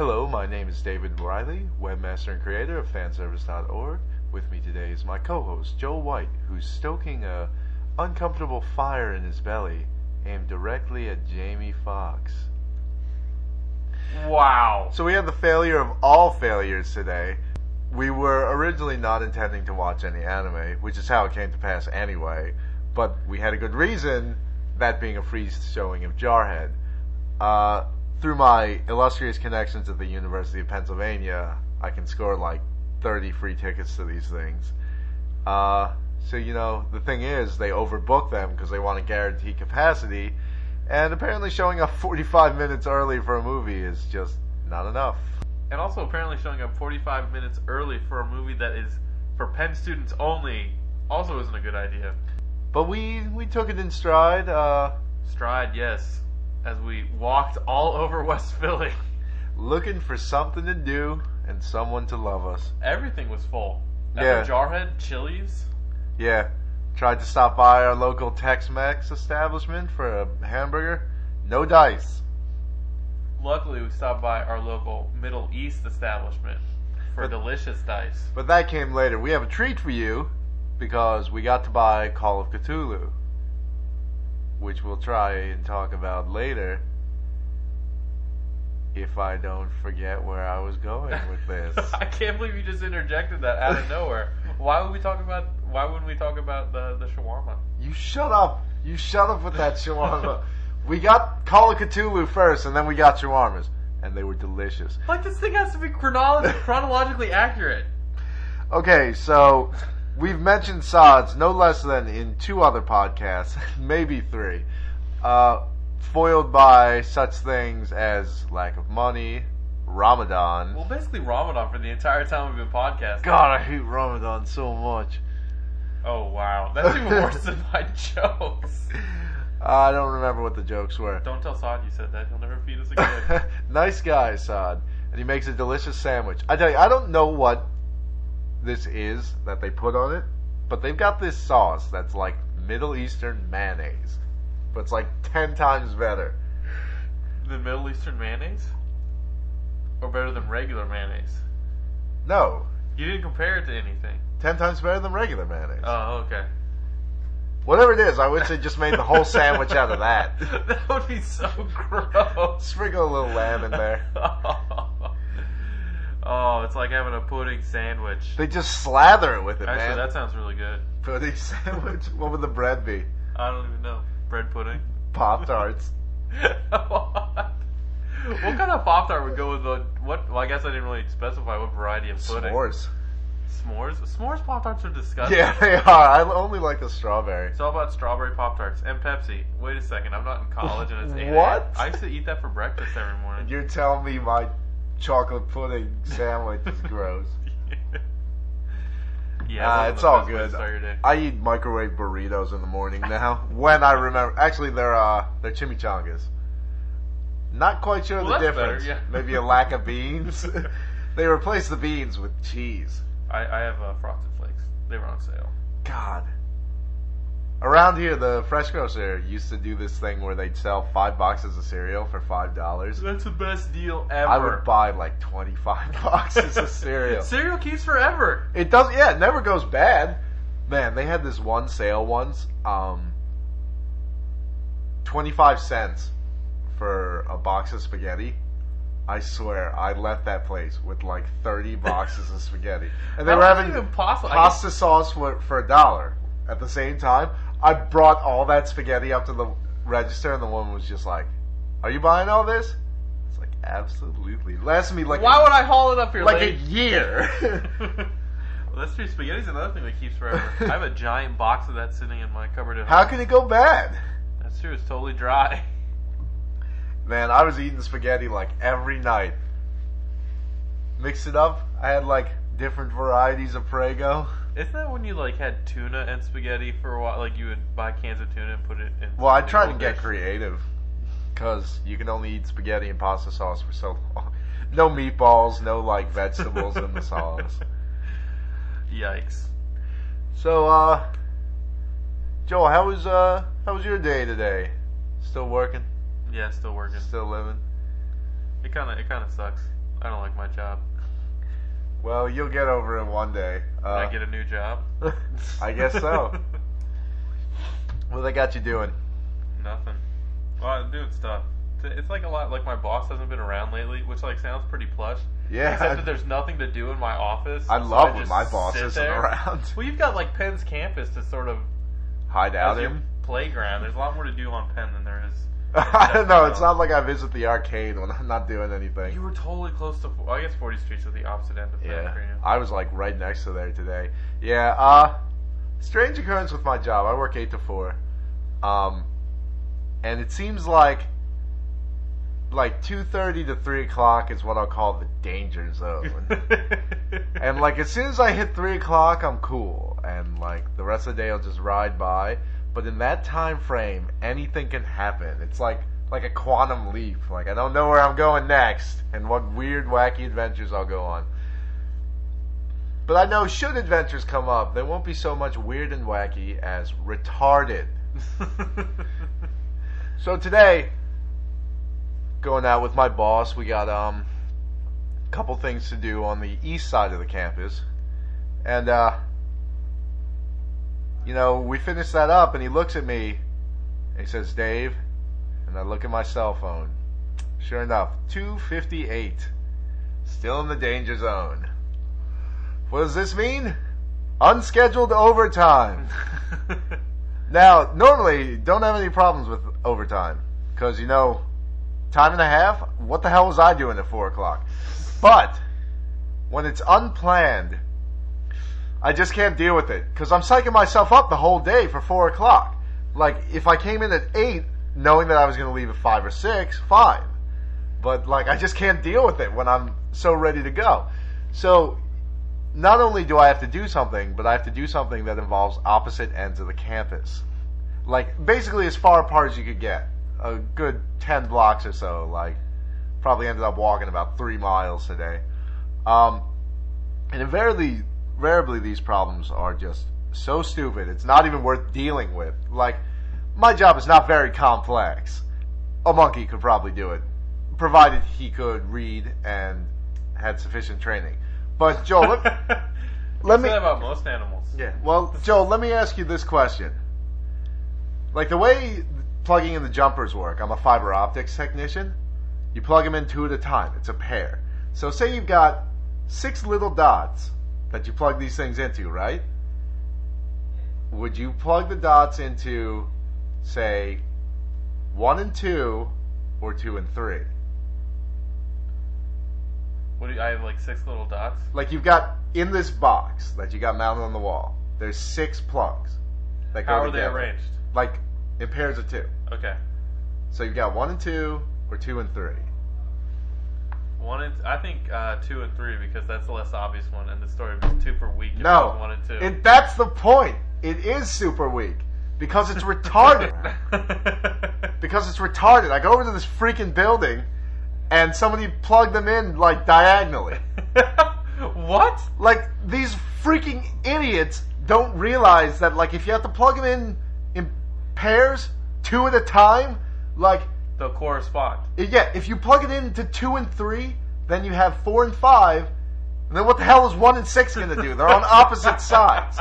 Hello, my name is David Riley, webmaster and creator of fanservice.org. With me today is my co-host Joel White, who's stoking a uncomfortable fire in his belly aimed directly at Jamie Foxx. Wow. So we have the failure of all failures today. We were originally not intending to watch any anime, which is how it came to pass anyway. But we had a good reason, that being a free showing of Jarhead. Uh, through my illustrious connections at the University of Pennsylvania, I can score like 30 free tickets to these things. Uh, so, you know, the thing is, they overbook them because they want to guarantee capacity, and apparently showing up 45 minutes early for a movie is just not enough. And also apparently showing up 45 minutes early for a movie that is for Penn students only also isn't a good idea. But we we took it in stride. Uh, Stride, yes. As we walked all over West Philly, looking for something to do and someone to love us. everything was full. At Yeah. Jarhead, Chili's. Yeah, tried to stop by our local Tex-Mex establishment for a hamburger. No dice. Luckily, we stopped by our local Middle East establishment for But- delicious dice. But that came later. We have a treat for you because we got to buy Call of Cthulhu, which we'll try and talk about later. If I don't forget where I was going with this. I can't believe you just interjected that out of nowhere. Why would we talk about? Why wouldn't we talk about the the shawarma? You shut up. You shut up with that shawarma. we got Call of Cthulhu first, and then we got shawarmas, and they were delicious. Like this thing has to be chronolo- chronologically accurate. Okay, so we've mentioned Saad's no less than in two other podcasts, maybe three, uh, foiled by such things as lack of money, Ramadan. Well, basically Ramadan for the entire time we've been podcasting. God, I hate Ramadan so much. Oh wow, that's even worse than my jokes. I don't remember what the jokes were. Don't tell Saad you said that. He'll never feed us again. nice guy, Saad. And he makes a delicious sandwich. I tell you, I don't know what this is that they put on it, but they've got this sauce that's like Middle Eastern mayonnaise. But it's like ten times better. the Middle Eastern mayonnaise, or better than regular mayonnaise? No. You didn't compare it to anything. Ten times better than regular mayonnaise. Oh, okay. Whatever it is, I would say just made the whole sandwich out of that. that would be so gross. Sprinkle a little lamb in there. oh, it's like having a pudding sandwich. They just slather it with it, Actually, man. that sounds really good. Pudding sandwich? What would the bread be? I don't even know. Bread pudding. Pop tarts. what? What kind of pop tart would go with the what? Well, I guess I didn't really specify what variety of pudding. S'mores. S'mores. S'mores pop tarts are disgusting. Yeah, they are. I only like the strawberry. It's all about strawberry pop tarts and Pepsi. Wait a second, I'm not in college and it's 8 What? I used to eat that for breakfast every morning. You're telling me my chocolate pudding sandwich is gross. yeah, Ah, that's it's all best way to good. Start your day. I eat microwave burritos in the morning now. when I remember, actually, they're uh, they're chimichangas. Not quite sure Well, the that's better, difference. yeah. Maybe a lack of beans. they replace the beans with cheese. I, I have uh, frosted flakes. They were on sale. God. Around here, the fresh grocer used to do this thing where they'd sell five boxes of cereal for five dollars. That's the best deal ever. I would buy like twenty-five boxes of cereal. Cereal keeps forever. It does, yeah, it never goes bad. Man, they had this one sale once, um, 25 cents for a box of spaghetti. I swear, I left that place with like 30 boxes of spaghetti. And they were having pasta sauce for, for a dollar. At the same time, I brought all that spaghetti up to the register, and the woman was just like, Are you buying all this? It's like, absolutely. Lasted me like, Why a, would I haul it up here? like a year. well, that's true. Spaghetti's another thing that keeps forever. I have a giant box of that sitting in my cupboard at home. How can it go bad? That's true. It's totally dry. Man, I was eating spaghetti like every night. Mix it up. I had like different varieties of Prego. Isn't that when you like had tuna and spaghetti for a while? Like you would buy cans of tuna and put it in. Well, I tried to get dish? creative because you can only eat spaghetti and pasta sauce for so long. No meatballs, no like vegetables in the sauce. Yikes. So, uh, Joel, how was uh, how was your day today? Still working? Yeah, still working. Still living? It kind of it kind of sucks. I don't like my job. Well, you'll get over it one day. Uh, I get a new job? I guess so. what they got you doing? Nothing. Well, I'm doing stuff. It's- like a lot. Like my boss hasn't been around lately, which like sounds pretty plush. Yeah. Except that there's nothing to do in my office. I so love when my boss isn't there. around. Well, you've got like Penn's campus to sort of Hide out in. playground. There's a lot more to do on Penn than there is. I don't know. It's not like I visit the arcade when I'm not doing anything. You were totally close to. Well, I guess 40th Street's at the opposite end of Penn Yeah, for you. I was like right next to there today. Yeah, uh, strange occurrence with my job. I work eight to four, um, and it seems like like two thirty to three o'clock is what I'll call the danger zone. and like as soon as I hit three o'clock, I'm cool, and like the rest of the day I'll just ride by. But in that time frame, anything can happen. It's like like a quantum leap. Like I don't know where I'm going next, and what weird, wacky adventures I'll go on. But I know should adventures come up, they won't be so much weird and wacky as retarded. So today, going out with my boss, we got um a couple things to do on the east side of the campus. And uh you know, we finished that up and he looks at me and he says, "Dave," and I look at my cell phone. Sure enough, 258. Still in the danger zone. What does this mean? Unscheduled overtime. Now, normally, don't have any problems with overtime because you know, time and a half. What the hell was I doing at four o'clock? But when it's unplanned, I just can't deal with it because I'm psyching myself up the whole day for four o'clock. Like if I came in at eight, knowing that I was going to leave at five or six, fine. But like I just can't deal with it when I'm so ready to go. So not only do I have to do something, but I have to do something that involves opposite ends of the campus. Like basically as far apart as you could get. A good 10 blocks or so. Like probably ended up walking about 3 miles today. Um and invariably invariably these problems are just so stupid. It's not even worth dealing with. Like my job is not very complex. A monkey could probably do it provided he could read and had sufficient training. But Joel, let, let me that about most animals. yeah. Well, Joel, let me ask you this question. Like the way plugging in the jumpers work, I'm a fiber optics technician. You plug them in two at a time. It's a pair. So say you've got six little dots that you plug these things into, right? Would you plug the dots into, say, one and two, or two and three? What do you, I have like six little dots. Like you've got in this box that you got mounted on the wall. There's six plugs that go How are they together. arranged? Like in pairs of two. Okay. So you've got one and two, or two and three. One and I think uh, two and three because that's the less obvious one, and the story was super weak. if it No, was one and two. it, that's the point. It is super weak because it's retarded. because it's retarded. I go over to this freaking building, and somebody plugged them in like diagonally. what? Like these freaking idiots don't realize that like if you have to plug them in in pairs, two at a time, like They'll correspond. yeah, if you plug it into two and three, then you have four and five. And then what the hell is one and six going to do? They're on opposite sides.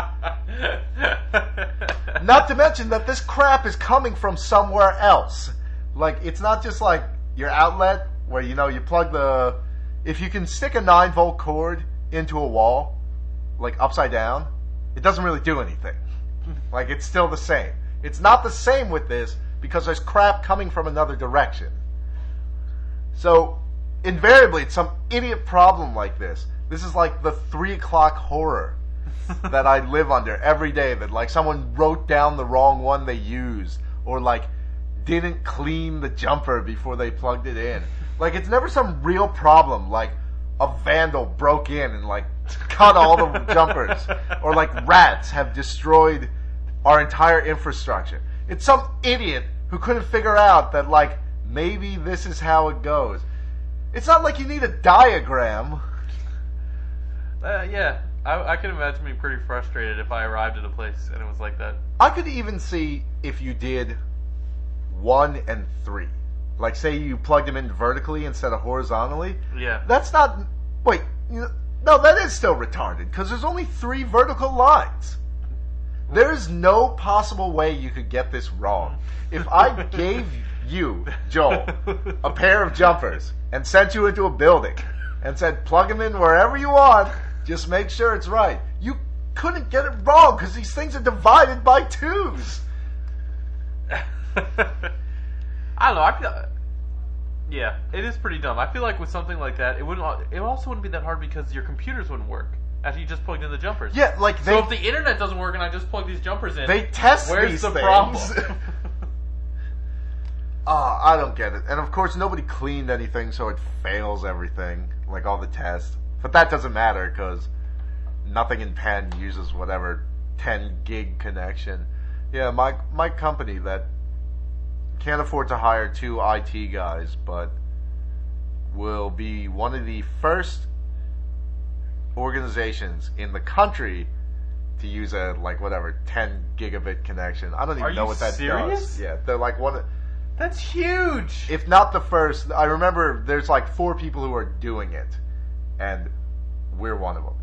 Not to mention that this crap is coming from somewhere else. Like it's not just like your outlet where you know you plug the. If you can stick a nine volt cord into a wall, like upside down, it doesn't really do anything. Like it's still the same. It's not the same with this because there's crap coming from another direction. So invariably, it's some idiot problem like this. This is like the three o'clock horror that I live under every day. That like someone wrote down the wrong one they used, or like didn't clean the jumper before they plugged it in. Like it's never some real problem. Like a vandal broke in and like cut all the jumpers, or like rats have destroyed our entire infrastructure. It's some idiot who couldn't figure out that like maybe this is how it goes. It's not like you need a diagram. Uh, yeah, I, I can imagine being pretty frustrated if I arrived at a place and it was like that. I could even see if you did one and three. Like, say you plugged them in vertically instead of horizontally. Yeah. That's not. Wait, you know, no, that is still retarded because there's only three vertical lines. There's no possible way you could get this wrong. If I gave you, Joel, a pair of jumpers and sent you into a building and said plug them in wherever you want, just make sure it's right. You couldn't get it wrong because these things are divided by twos. I don't know. I feel. Yeah, it is pretty dumb. I feel like with something like that, it wouldn't. It also wouldn't be that hard because your computers wouldn't work after you just plugged in the jumpers. Yeah, like they So if the internet doesn't work and I just plug these jumpers in, they test where's these the things. problem? Ah, I don't get it. And of course, nobody cleaned anything, so it fails everything, like all the tests. But that doesn't matter because nothing in Penn uses whatever 10 gig connection. Yeah, my my company that can't afford to hire two IT guys, but will be one of the first organizations in the country to use a like whatever 10 gigabit connection. I don't even Are know you what that serious? does. Yeah, they're like one of That's huge. if not the first, I remember there's like four people who are doing it, and we're one of them.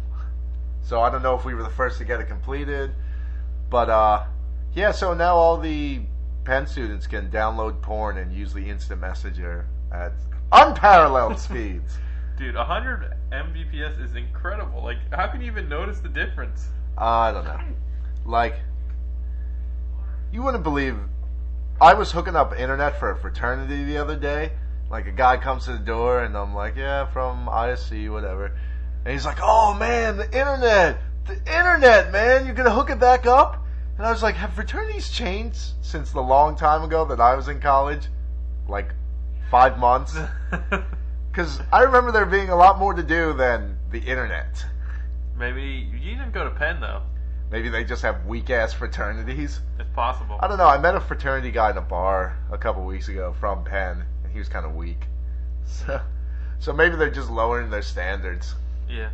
So I don't know if we were the first to get it completed, but uh, yeah. So now all the Penn students can download porn and use the instant messenger at unparalleled speeds. Dude, 100 Mbps is incredible. Like, how can you even notice the difference? I don't know. Like, you wouldn't believe. I was hooking up internet for a fraternity the other day. Like, a guy comes to the door, and I'm like, yeah, from ISC, whatever. And he's like, oh man, the internet! The internet, man! You're gonna hook it back up? And I was like, have fraternities changed since the long time ago that I was in college? Like, five months? Because I remember there being a lot more to do than the internet. Maybe you didn't go to Penn though. Maybe they just have weak ass fraternities. It's possible. I don't know. I met a fraternity guy in a bar a couple weeks ago from Penn, and he was kind of weak. So, so maybe they're just lowering their standards. Yeah.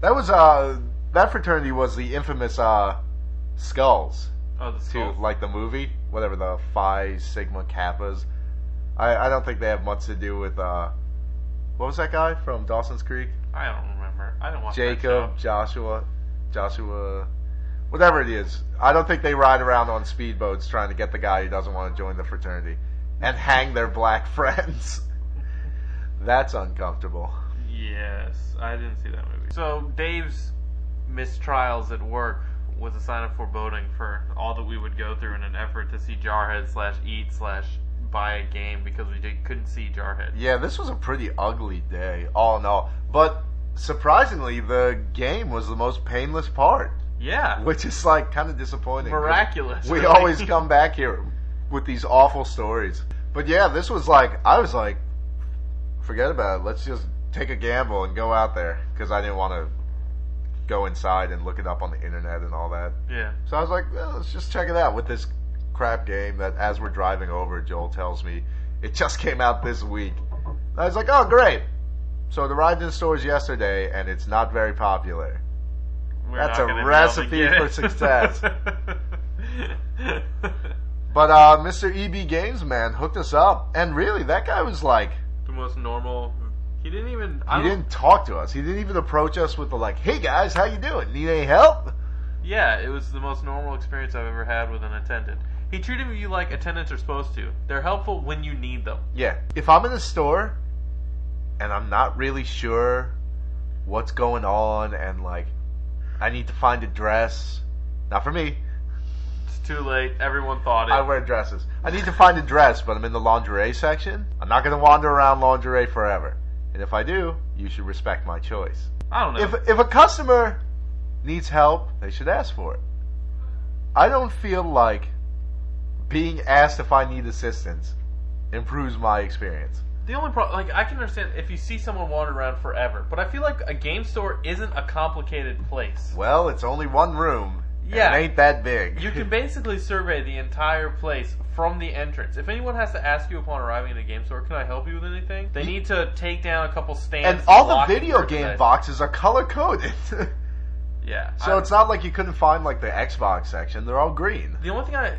That was uh that fraternity was the infamous uh skulls Oh, the too, skulls. like the movie, whatever the Phi Sigma Kappas. I I don't think they have much to do with uh what was that guy from Dawson's Creek? I don't remember. I didn't watch that Jacob. Joshua, Joshua, whatever it is. I don't think they ride around on speedboats trying to get the guy who doesn't want to join the fraternity and hang their black friends. That's uncomfortable. Yes, I didn't see that movie. So Dave's mistrials at work was a sign of foreboding for all that we would go through in an effort to see Jarhead slash eat slash buy a game because we did, couldn't see Jarhead. Yeah, this was a pretty ugly day, all in all. But surprisingly, the game was the most painless part, Yeah, which is like kind of disappointing. miraculous. We always come back here with these awful stories. But yeah, this was like I was like, forget about it. Let's just take a gamble and go out there because I didn't want to go inside and look it up on the internet and all that. Yeah. So I was like, well, let's just check it out with this crap game that as we're driving over, Joel tells me it just came out this week. And I was like, oh, great. So it arrived in stores yesterday and it's not very popular. We're That's a gonna be able to recipe for success. But uh, Mr. EB Games Man hooked us up, and really, that guy was like, the most normal. He didn't even. I he didn't talk to us. He didn't even approach us with the like, "Hey guys, how you doing? Need any help?" Yeah, it was the most normal experience I've ever had with an attendant. He treated you like attendants are supposed to. They're helpful when you need them. Yeah. If I'm in the store and I'm not really sure what's going on, and like, I need to find a dress, not for me. It's too late. Everyone thought it. I wear dresses. I need to find a dress, but I'm in the lingerie section. I'm not going to wander around lingerie forever. And if I do, you should respect my choice. I don't know. If if a customer needs help, they should ask for it. I don't feel like being asked if I need assistance improves my experience. the only problem, like, I can understand if you see someone wander around forever, but I feel like a game store isn't a complicated place. Well, it's only one room. and Yeah. it ain't that big. You can basically survey the entire place from the entrance. If anyone has to ask you upon arriving in a game store, can I help you with anything? They need to take down a couple stands. and all the video game boxes are color coded. Yeah. so I- it's not like you couldn't find like the Xbox section. They're all green. The only thing I,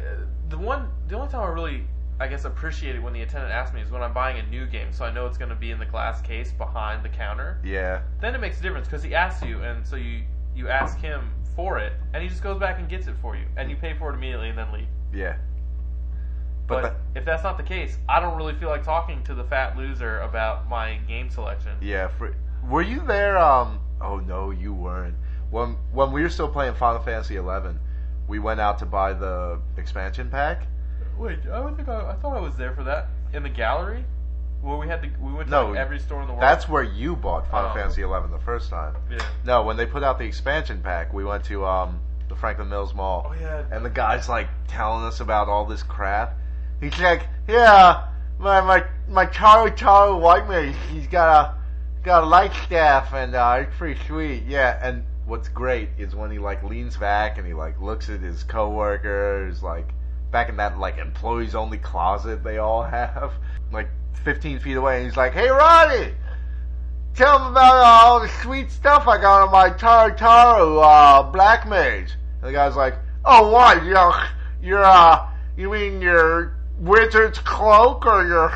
the one, the only time I really I guess appreciate it when the attendant asks me is when I'm buying a new game, so I know it's going to be in the glass case behind the counter. Yeah. Then it makes a difference because he asks you, and so you you ask him for it, and he just goes back and gets it for you, and you pay for it immediately and then leave. Yeah. But, But, if that's not the case, I don't really feel like talking to the fat loser about my game selection. yeah. For, were you there? Um. Oh no, you weren't. When when we were still playing Final Fantasy Eleven, we went out to buy the expansion pack. Wait, I would think I, I thought I was there for that in the gallery, where we had to we went to No, like every store in the world. That's where you bought Final Oh. Fantasy Eleven the first time. yeah. No, when they put out the expansion pack, we went to um the Franklin Mills Mall. Oh yeah. and the guy's like telling us about all this crap. He's like, "Yeah, my my my Taro white mage, he's got a got a light staff, and uh, it's pretty sweet." Yeah, and what's great is when he like leans back and he like looks at his coworkers, like back in that like employees only closet they all have, like 15 feet away, and he's like, "Hey, Ronnie." Tell him about all the sweet stuff I got on my Taro uh, Black Mage. And the guy's like, "Oh, what? You know, your uh, you mean your wizard's cloak or your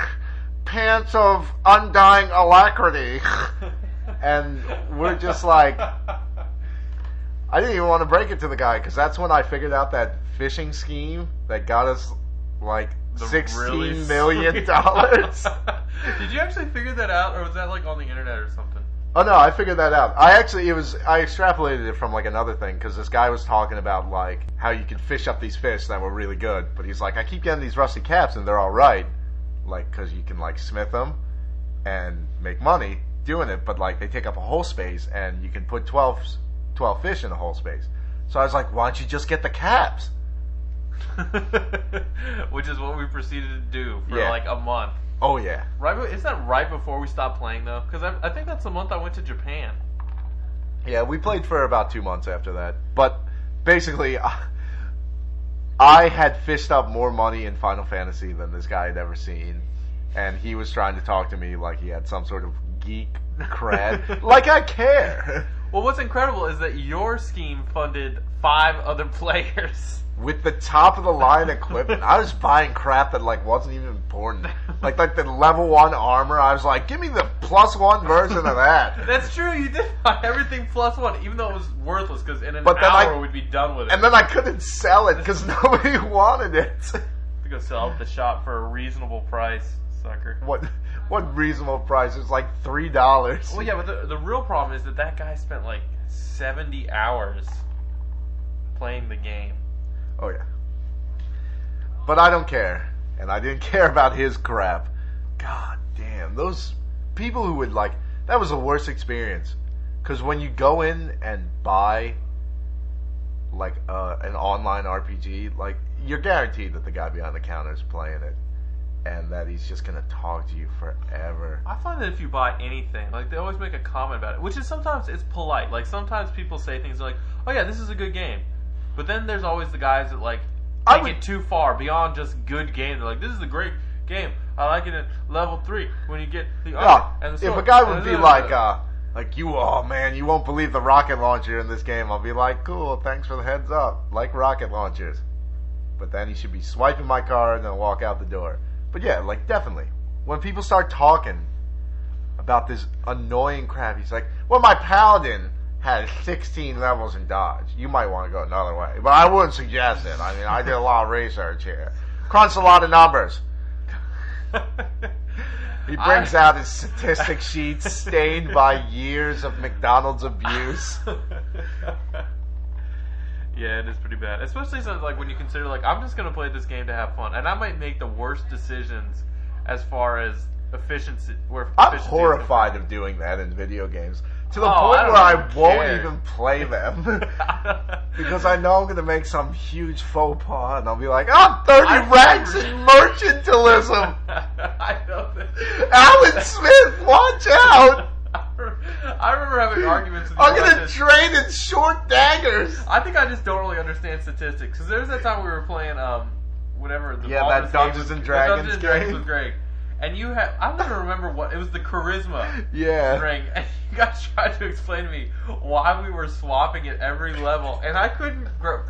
pants of undying alacrity?" and we're just like, I didn't even want to break it to the guy because that's when I figured out that phishing scheme that got us like The sixteen really million dollars. Did you actually figure that out, or was that like on the internet or something? Oh no, I figured that out. I actually it was I extrapolated it from like another thing because this guy was talking about like how you could fish up these fish that were really good, but he's like I keep getting these rusty caps and they're all right, like because you can like smith them and make money doing it, but like they take up a whole space and you can put 12, 12 fish in a whole space. So I was like, why don't you just get the caps? Which is what we proceeded to do for Yeah. like a month. Oh yeah, Right? be- Is that right before we stopped playing though? Because I, I think that's the month I went to Japan. Yeah, we played for about two months after that. But basically, I had fished up more money in Final Fantasy than this guy had ever seen. And he was trying to talk to me like he had some sort of geek cred. like I care. Well, what's incredible is that your scheme funded five other players. With the top of the line equipment, I was buying crap that like wasn't even important. Like like the level one armor, I was like, give me the plus one version of that. That's true. You did buy everything plus one, even though it was worthless. Because in an But then hour I- we'd be done with it. And then I couldn't sell it because nobody wanted it. to go sell at the shop for a reasonable price, sucker. What what reasonable price? It's like three dollars. Well, yeah, but the, the real problem is that that guy spent like 70 hours playing the game. Oh yeah. But I don't care, and I didn't care about his crap. God damn, those people who would like that was the worst experience. Because when you go in and buy like uh, an online RPG, like you're guaranteed that the guy behind the counter is playing it, and that he's just gonna talk to you forever. I find that if you buy anything, like they always make a comment about it, which is sometimes it's polite. Like sometimes people say things like, "Oh yeah, this is a good game," but then there's always the guys that like I take would- it too far beyond just good game. They're like, "This is a great game. I like it at level three when you get the Yeah, and the if a guy would be like, uh, like you, oh man, you won't believe the rocket launcher in this game. I'll be like, cool, thanks for the heads up. Like rocket launchers. But then he should be swiping my card and then walk out the door. But yeah, like definitely, when people start talking about this annoying crap, he's like, well, my paladin has 16 levels in dodge. You might want to go another way, but I wouldn't suggest it. I mean, I did a lot of research here, crunched a lot of numbers. He brings I- out his statistic sheets stained by years of McDonald's abuse. yeah, it is pretty bad. Especially since like when you consider like I'm just gonna play this game to have fun, and I might make the worst decisions as far as efficiency. Where I'm efficiency horrified of doing that in video games to the Oh, point I where I won't care. even play them because I know I'm going to make some huge faux pas and I'll be like, "I'm 30 I ranks in mercantilism." I know that. Alan Smith, watch out! I remember having arguments with I'm gonna this. train in short daggers. I think I just don't really understand statistics because there was that time we were playing um whatever the Yeah, that Dungeons was- and Dragons Dungeons and Dragons game. was great, and you had I don't even remember what it was the charisma Yeah. ring, and you guys tried to explain to me why we were swapping at every level, and I couldn't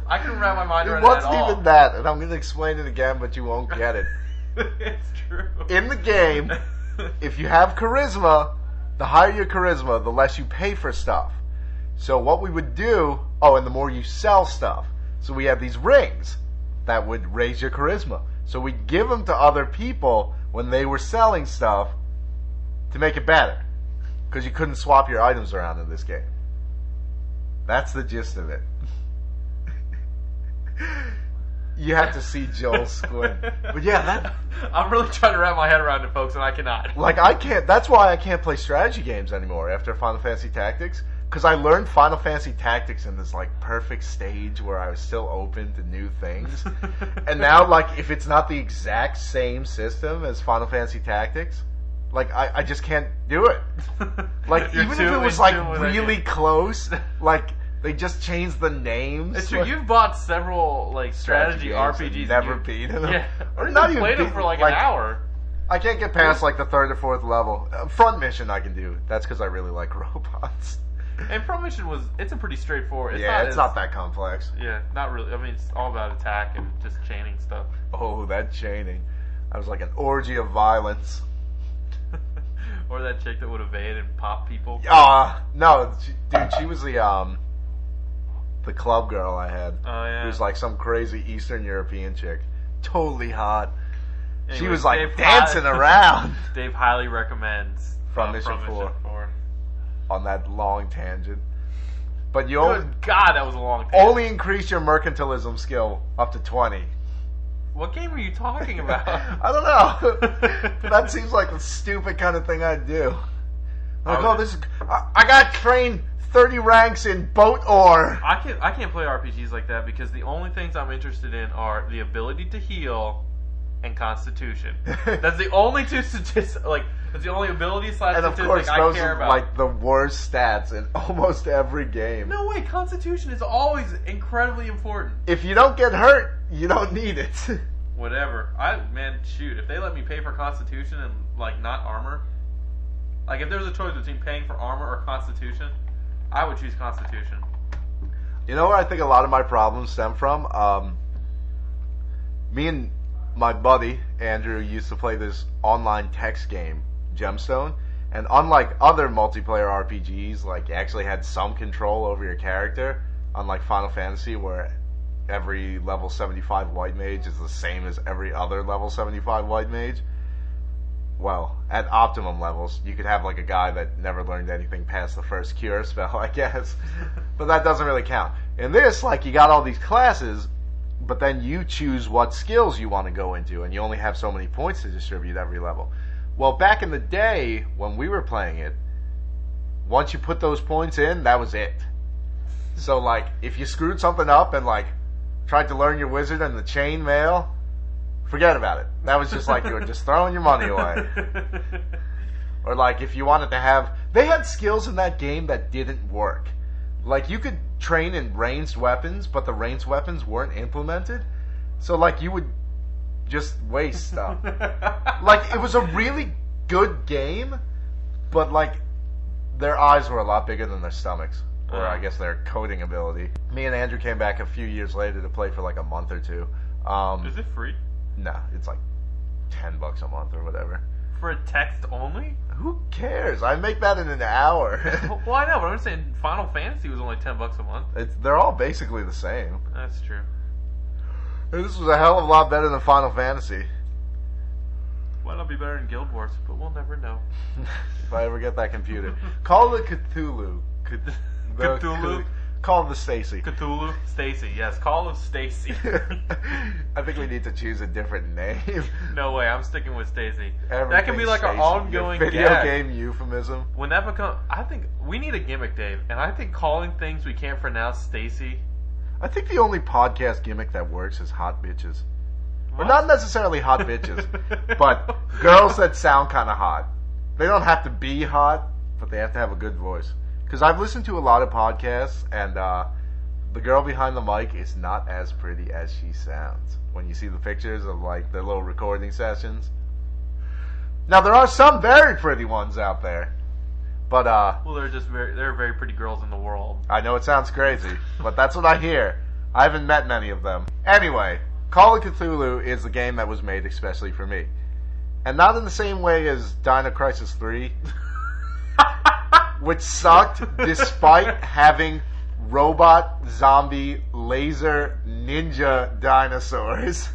I couldn't wrap my mind around it at wasn't all. even that, and I'm going to explain it again, but you won't get it. it's true. In the game, if you have charisma, the higher your charisma, the less you pay for stuff. So what we would do, oh, and the more you sell stuff. So we have these rings that would raise your charisma. So we'd give them to other people when they were selling stuff to make it better. Because you couldn't swap your items around in this game. That's the gist of it. you have to see Joel squint. But yeah, that I'm really trying to wrap my head around it, folks, and I cannot. like I can't. That's why I can't play strategy games anymore after Final Fantasy Tactics. Because I learned Final Fantasy Tactics in this like perfect stage where I was still open to new things, and now like if it's not the exact same system as Final Fantasy Tactics, like I, I just can't do it. Like You're even too if it was in like tune with it. really close, like they just changed the names. It's true. like- You've bought several like strategy, RPGs. never you, beaten them. Yeah, Or not even played them for like, like- an hour. I can't get past like the third or fourth level. Uh, front mission I can do. That's because I really like robots. And Pro Mission was it's a pretty straightforward. It's yeah, not it's as- not that complex. Yeah, not really. I mean, it's all about attack and just chaining stuff. Oh, that chaining. I was like an orgy of violence. or that chick that would evade and pop people. Ah, no, she, dude, she was the um, the club girl I had. Oh yeah. Who was like some crazy Eastern European chick, totally hot. she was like Dave dancing around Dave highly recommends From uh, Mission From 4. 4. on that long tangent. But you only, God, that was a long. Time. only increase your mercantilism skill up to twenty. What game are you talking about? I don't know. that seems like the stupid kind of thing I'd do. Like, oh, this is. I, I got trained thirty ranks in boat ore. I can't. I can't play RPGs like that because the only things I'm interested in are the ability to heal and Constitution. That's the only two statistics. Like that's the only ability slash and of course, those are about. like the worst stats in almost every game. no way, Constitution is always incredibly important. If you don't get hurt, you don't need it. Whatever. I man, shoot. If they let me pay for Constitution and like not armor, like if there was a choice between paying for armor or Constitution, I would choose Constitution. You know where I think a lot of my problems stem from? Um, me and my buddy Andrew used to play this online text game, Gemstone, and unlike other multiplayer RPGs, like you actually had some control over your character, unlike Final Fantasy, where every level 75 white mage is the same as every other level 75 white mage. Well, at optimum levels, you could have like a guy that never learned anything past the first cure spell, I guess. but that doesn't really count. In this, like, you got all these classes, but then you choose what skills you want to go into, and you only have so many points to distribute every level. Well, back in the day when we were playing it, once you put those points in, that was it. So, like, if you screwed something up and, like, tried to learn your wizard and the chain mail, forget about it. That was just like you were just throwing your money away. Or like if you wanted to have, they had skills in that game that didn't work. Like you could train in ranged weapons, but the ranged weapons weren't implemented. So like you would just waste stuff. like it was a really good game, but like their eyes were a lot bigger than their stomachs, or I Uh. guess their coding ability. Me and Andrew came back a few years later to play for like a month or two. Um, Is it free no, it's like ten bucks a month or whatever. for a text only? Who cares? I make that in an hour. well, I know, but I'm saying Final Fantasy was only ten bucks a month. it's, they're all basically the same. That's true. And This was a hell of a lot better than Final Fantasy. Might not be better than Guild Wars, but we'll never know. if I ever get that computer, call the Cthulhu. Cth- Cthulhu? Call the Stacy. Cthulhu, Stacy. Yes, Call of Stacy. I think we need to choose a different name. no way, I'm sticking with Stacy. That can be like our Stacy. ongoing video gag. game euphemism. When that becomes, I think we need a gimmick, Dave, and I think calling things we can't pronounce Stacy. I think the only podcast gimmick that works is hot bitches. Or not necessarily hot bitches, but girls that sound kind of hot. They don't have to be hot, but they have to have a good voice. Because I've listened to a lot of podcasts, and uh, the girl behind the mic is not as pretty as she sounds. When you see the pictures of like the little recording sessions. Now there are some very pretty ones out there, but uh, Well, they're just very, they're very pretty girls in the world. I know it sounds crazy, but that's what I hear. I haven't met many of them. Anyway, Call of Cthulhu is the game that was made especially for me. And not in the same way as Dino Crisis 3, which sucked despite having robot, zombie, laser, ninja dinosaurs.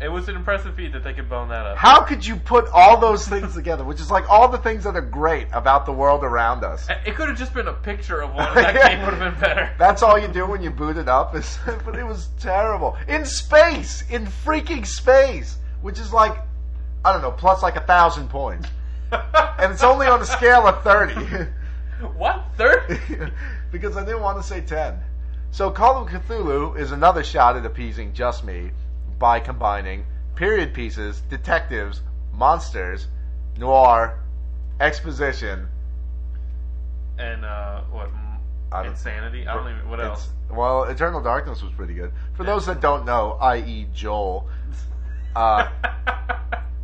It was an impressive feat that they could bone that up. How could you put all those things together? Which is like all the things that are great about the world around us. It could have just been a picture of one. That game would have been better. That's all you do when you boot it up. Is, but it was terrible in space, in freaking space, which is like I don't know, plus like a thousand points, and it's only on a scale of thirty. what third? because I didn't want to say 10. So Call of Cthulhu is another shot at appeasing just me by combining period pieces, detectives, monsters, noir, exposition. And uh, what? I Insanity. I don't even. What else? Well, Eternal Darkness was pretty good. For those that don't know, i.e., Joel, uh,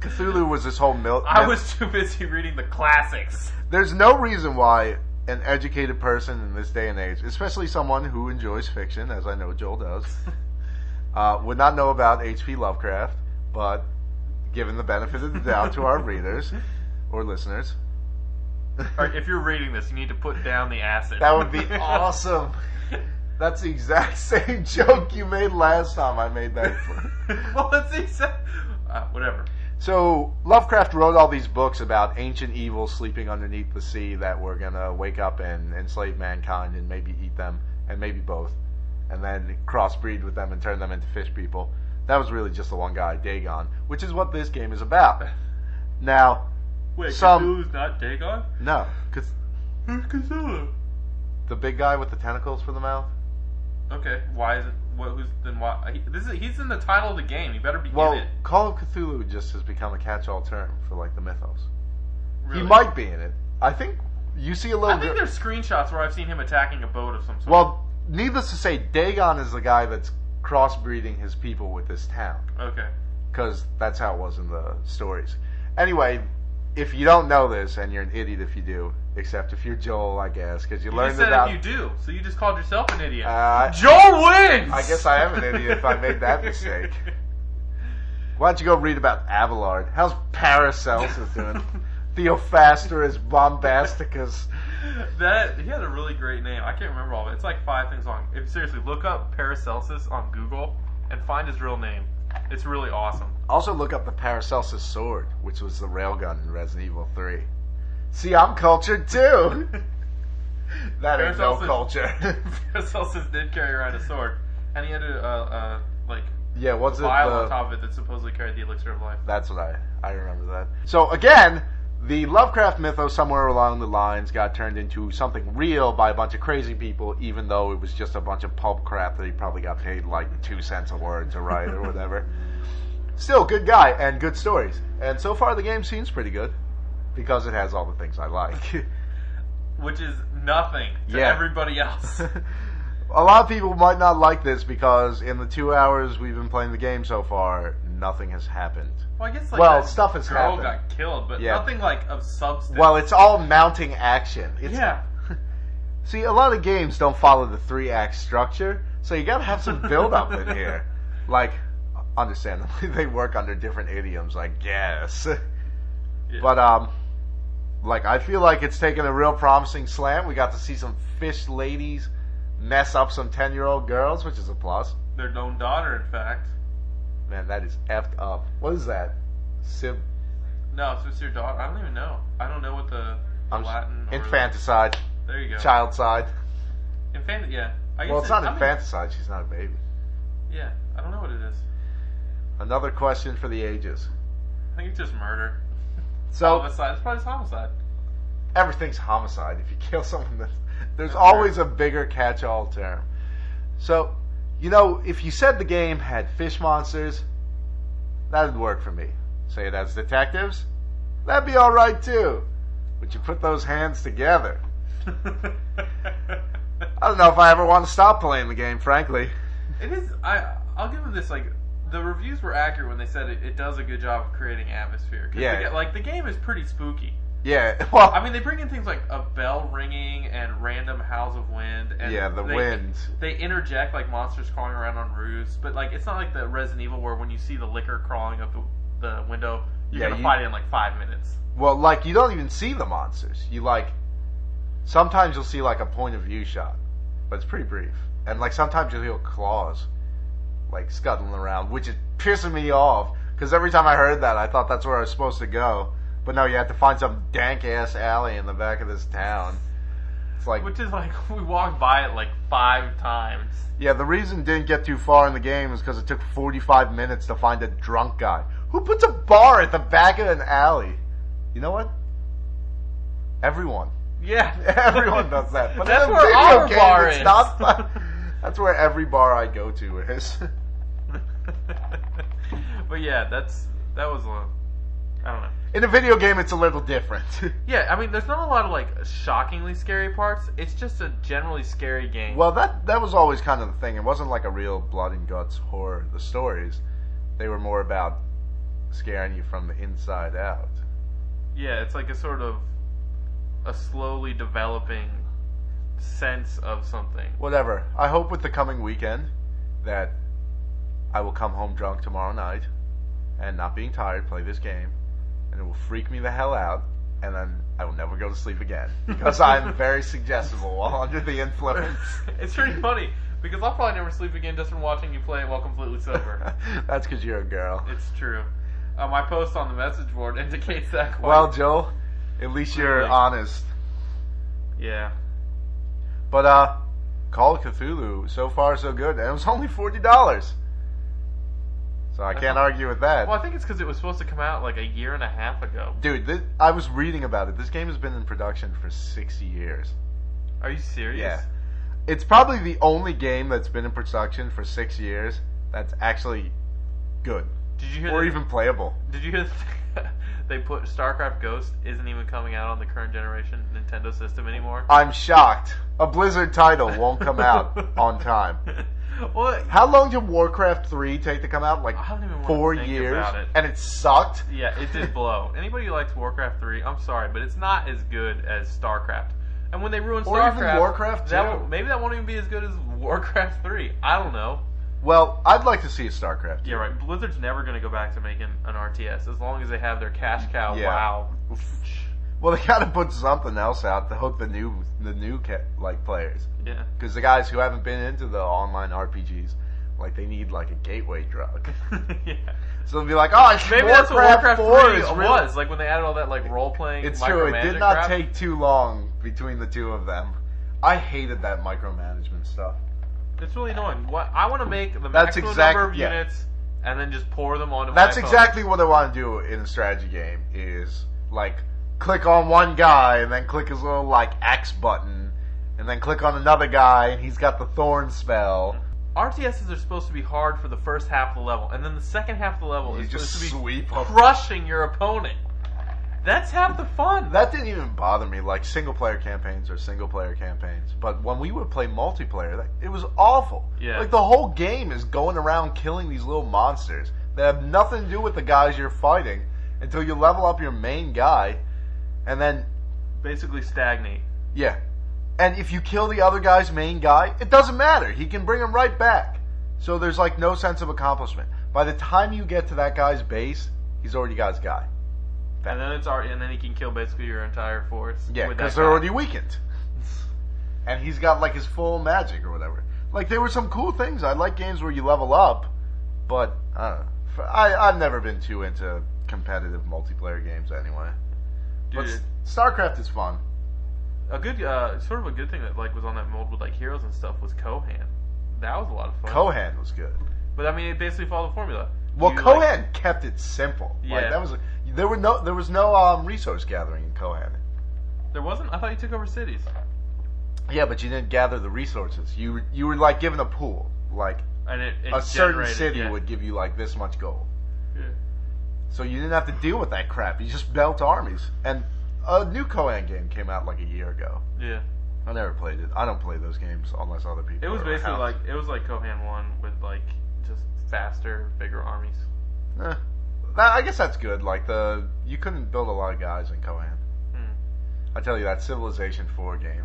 Cthulhu was this whole mil- I was too busy reading the classics. There's no reason why an educated person in this day and age, especially someone who enjoys fiction, as I know Joel does, uh, would not know about H.P. Lovecraft, but given the benefit of the doubt to our readers or listeners, All right, if you're reading this, you need to put down the acid. that would be awesome. That's the exact same joke you made last time I made that. well, that's the exact. Uh, whatever. So Lovecraft wrote all these books about ancient evils sleeping underneath the sea that were gonna wake up and enslave mankind and maybe eat them and maybe both, and then crossbreed with them and turn them into fish people. That was really just the one guy, Dagon, which is what this game is about. Now, Wait, Some- Cthulhu's not Dagon? no, because Who's Cthulhu? the big guy with the tentacles for the mouth. Okay, why is it? What? Who's then? Why? He, this is he's in the title of the game. He better be Well, in it. Call of Cthulhu just has become a catch-all term for like the mythos. Really. He might be in it. I think you see a little. I think gir- there's screenshots where I've seen him attacking a boat of some sort. Well, needless to say, Dagon is the guy that's crossbreeding his people with this town. okay. Because that's how it was in the stories. Anyway, if you don't know this, and you're an idiot if you do, except if you're Joel, I guess, because you, You learned just said about. if you do, so you just called yourself an idiot. Uh, Joel wins. I guess I am an idiot if I made that mistake. Why don't you go read about Abelard? How's Paracelsus doing? Theophaster Theophrastus bombasticus. That he had a really great name. I can't remember all of it. It's like five things long. If seriously, look up Paracelsus on Google and find his real name. It's really awesome. Also, look up the Paracelsus sword, which was the railgun in Resident Evil 3. See, I'm cultured too. that ain't no Paracelsus- culture. Paracelsus did carry around a sword, and he had a, uh, uh, like yeah, what's it? vial on The, top of it that supposedly carried the elixir of life. that's what I I remember that. So again, the Lovecraft mythos somewhere along the lines got turned into something real by a bunch of crazy people, even though it was just a bunch of pulp crap that he probably got paid like two cents a word to write or whatever. Still, good guy and good stories. And so far, the game seems pretty good because it has all the things I like. Which is nothing to Yeah. everybody else. a lot of people might not like this because in the two hours we've been playing the game so far, nothing has happened. well, I guess like Well, that stuff has girl happened. got killed, but Yeah. nothing like of substance. Well, it's all mounting action. It's, yeah. See, a lot of games don't follow the three act structure, so you gotta have some build up in here. Like, understandably, they work under different idioms, I guess. Yeah. But, um, like, I feel like it's taken a real promising slant. We got to see some fish ladies mess up some 10 year old girls, which is a plus. their own daughter, in fact. Man, that is effed up. What is that? Sib. No, so it's your daughter. I don't even know. I don't know what the, the Latin. Infanticide. There you go. Child side. Infant. Yeah. I guess Well, it's it- not I mean, infanticide. She's not a baby. Yeah. I don't know what it is. Another question for the ages. I think it's just murder. So, homicide. It's probably homicide. everything's homicide. If you kill someone, there's, there's always a bigger catch-all term. So, you know, if you said the game had fish monsters, that'd work for me. Say it has detectives, that'd be all right too. But you put those hands together. I don't know if I ever want to stop playing the game, frankly. It is. I. I'll give them this. Like the reviews were accurate when they said it, it does a good job of creating atmosphere. Yeah. the like the game is pretty spooky. Yeah, well, I mean, they bring in things like a bell ringing and random howls of wind. And yeah, the they, wind. They interject like monsters crawling around on roofs, but like it's not like the Resident Evil where when you see the Licker crawling up the, the window, you're Yeah, gonna you- fight it in like five minutes. Well, like you don't even see the monsters. You like sometimes you'll see like a point of view shot, but it's pretty brief. And like sometimes you'll hear claws like scuttling around, which is pissing me off because every time I heard that, I thought that's where I was supposed to go. But no, you have to find some dank ass alley in the back of this town. It's like Which is like we walked by it like five times. Yeah, the reason didn't get too far in the game is because it took 45 minutes to find a drunk guy. Who puts a bar at the back of an alley? You know what? Everyone. Yeah, Everyone does that. But That's in a where video our game, bar it's is. not fun. That's where every bar I go to is. but yeah, that's that was a. I don't know. In a video game, it's a little different. Yeah, I mean, there's not a lot of like shockingly scary parts. It's just a generally scary game. well, that that was always kind of the thing. It wasn't like a real blood and guts horror. The stories, they were more about scaring you from the inside out. Yeah, it's like a sort of a slowly developing sense of something. whatever. I hope with the coming weekend that I will come home drunk tomorrow night and not being tired play this game and it will freak me the hell out and then I will never go to sleep again because I'm very suggestible while under the influence. it's pretty funny because I'll probably never sleep again just from watching you play it while completely sober. That's because you're a girl. it's true. Uh, my post on the message board indicates that. Quite. Well, Joe, at least you're Really? honest. yeah. But uh, Call of Cthulhu, so far so good, and it was only forty dollars. So I uh-huh. can't argue with that. Well, I think it's because it was supposed to come out like a year and a half ago. Dude, this, I was reading about it. This game has been in production for six years. Are you serious? Yeah. It's probably the only game that's been in production for six years that's actually good Did you hear? or that- even playable. Did you hear? that they put StarCraft Ghost isn't even coming out on the current generation Nintendo system anymore. I'm shocked. A Blizzard title won't come out on time. well, How long did Warcraft 3 take to come out? Like I don't even four years? it. And it sucked? Yeah, it did blow. Anybody who likes Warcraft 3, I'm sorry, but it's not as good as StarCraft. And when they ruin Or even StarCraft, Warcraft that 2. won't- maybe that won't even be as good as Warcraft 3. I don't know. Well, I'd like to see a StarCraft. Yeah, right. Blizzard's never going to go back to making an RTS as long as they have their cash cow. Yeah. Wow. Well, they gotta put something else out to hook the new the new like players. Yeah. Because the guys who haven't been into the online RPGs, like they need like a gateway drug. yeah. So they'll be like, oh, Maybe that's what Warcraft 4 3 is really- was, like when they added all that like role playing. It's true. It did not crap. take too long between the two of them. I hated that micromanagement stuff. It's really annoying. What I want to make the That's maximum exact- number of yeah. units and then just pour them onto That's exactly what I want to do in a strategy game. Is like click on one guy and then click his little like X button, and then click on another guy and he's got the thorn spell. RTSs are supposed to be hard for the first half of the level, and then the second half of the level You is just supposed to be sweep up. crushing your opponent. That's half the fun. That didn't even bother me. Like single player campaigns or single player campaigns, but when we would play multiplayer, that, it was awful. Yeah. Like the whole game is going around killing these little monsters that have nothing to do with the guys you're fighting until you level up your main guy, and then Basically stagnate. yeah, and if you kill the other guy's main guy, it doesn't matter. He can bring him right back. So there's like no sense of accomplishment. By the time you get to that guy's base, he's already got his guy. And then it's already, and then he can kill basically your entire force. Yeah, because they're guy. already weakened. and he's got like his full magic or whatever. Like there were some cool things. I like games where you level up, but I don't know. I I've never been too into competitive multiplayer games anyway. But Dude, StarCraft is fun. a good, uh, sort of a good thing that like was on that mold with like heroes and stuff was Kohan. That was a lot of fun. Kohan was good. But I mean, it basically followed the formula. Well, You, Kohan like- kept it simple. Like Yeah. that was there were no there was no um, resource gathering in Kohan. there wasn't. I thought you took over cities. Yeah, but you didn't gather the resources. You were- you were like given a pool. Like And it, it a certain city yeah. would give you like this much gold. So you didn't have to deal with that crap. You just built armies. And a new Kohan game came out like a year ago. Yeah. I never played it. I don't play those games unless other people. It was basically like it was like Kohan one with like just faster, bigger armies. Eh. That- I guess that's good. Like the you couldn't build a lot of guys in Kohan. Hmm. I tell you that Civilization 4 game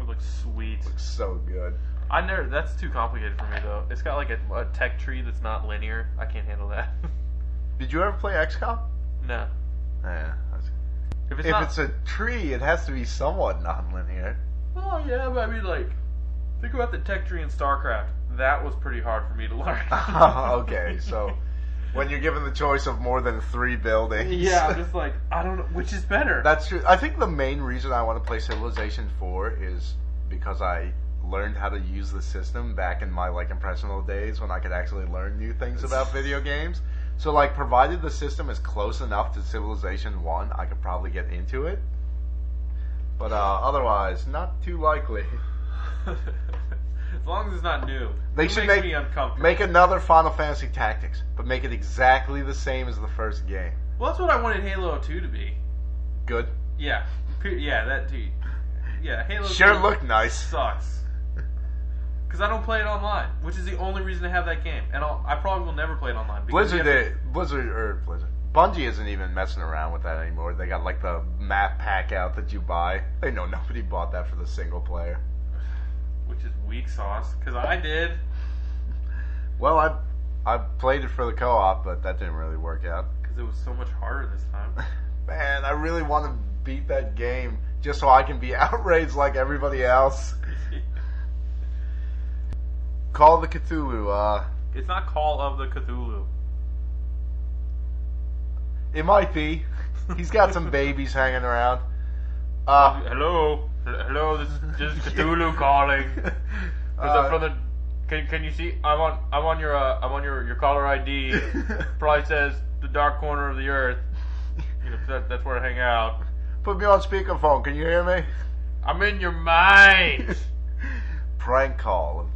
It looks sweet. looks so good. I never. That's too complicated for me though. It's got like a, a tech tree that's not linear. I can't handle that. Did you ever play XCOM? no. Yeah. If it's if not. it's a tree, it has to be somewhat nonlinear. oh yeah, but I mean like, think about the tech tree in StarCraft. That was pretty hard for me to learn. okay, so when you're given the choice of more than three buildings, Yeah, I'm just like I don't know which is better. That's true. I think the main reason I want to play Civilization 4 is because I learned how to use the system back in my like impressionable days when I could actually learn new things about video games. So like provided the system is close enough to Civilization 1, I could probably get into it. But uh, otherwise, not too likely. as long as it's not new. They it should make me uncomfortable. make another Final Fantasy Tactics, but make it exactly the same as the first game. Well, that's what I wanted Halo 2 to be. Good. Yeah, yeah, that too. Yeah, Halo. Sure 2 looked nice. sucks. Because I don't play it online, which is the only reason to have that game, and I'll, I probably will never play it online. because Blizzard, did, Blizzard or Blizzard, Bungie isn't even messing around with that anymore. They got like the map pack out that you buy. They know nobody bought that for the single player. which is weak sauce. Because I did. Well, I I played it for the co-op, but that didn't really work out. Because it was so much harder this time. Man, I really want to beat that game just so I can be outraged like everybody else. Call of the Cthulhu. Uh, it's not Call of the Cthulhu. it might be. He's got some babies hanging around. Uh, Hello, hello. This is, this is Cthulhu calling. Uh, from the, can, can you see? I'm on. I'm on your. Uh, I'm on your, your caller ID. Probably says the dark corner of the earth. You know, that, that's where I hang out. Put me on speakerphone. Can you hear me? I'm in your mind. Prank call of the Cthulhu.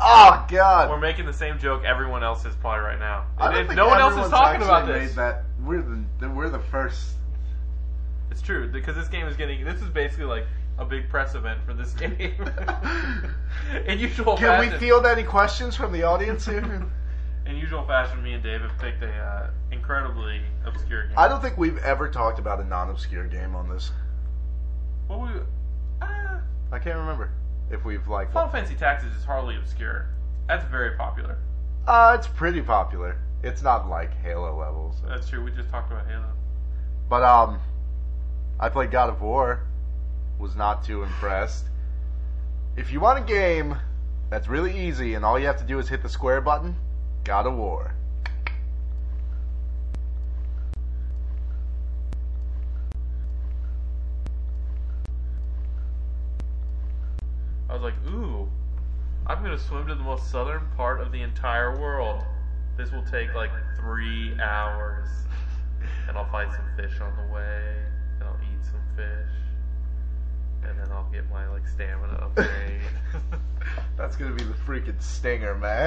Oh God! We're making the same joke everyone else is probably right now. I don't think no one else is everyone's talking about actually this. made That we're the we're the first. It's true because this game is getting. This is basically like a big press event for this game. in usual Can we field any questions from the audience here? in usual fashion, me and Dave have picked a uh, incredibly obscure game. I don't think we've ever talked about a non-obscure game on this. What we? Uh, I can't remember if we've like. Final Fantasy Tactics is hardly obscure. That's very popular. Uh, it's pretty popular. It's not like Halo levels. That's true. We just talked about Halo. But um, I played God of War. Was not too impressed. If you want a game that's really easy and all you have to do is hit the square button, God of War. Like, ooh, I'm gonna swim to the most southern part of the entire world. This will take like three hours, and I'll find some fish on the way, and I'll eat some fish, and then I'll get my like stamina upgrade. That's gonna be the freaking stinger, man.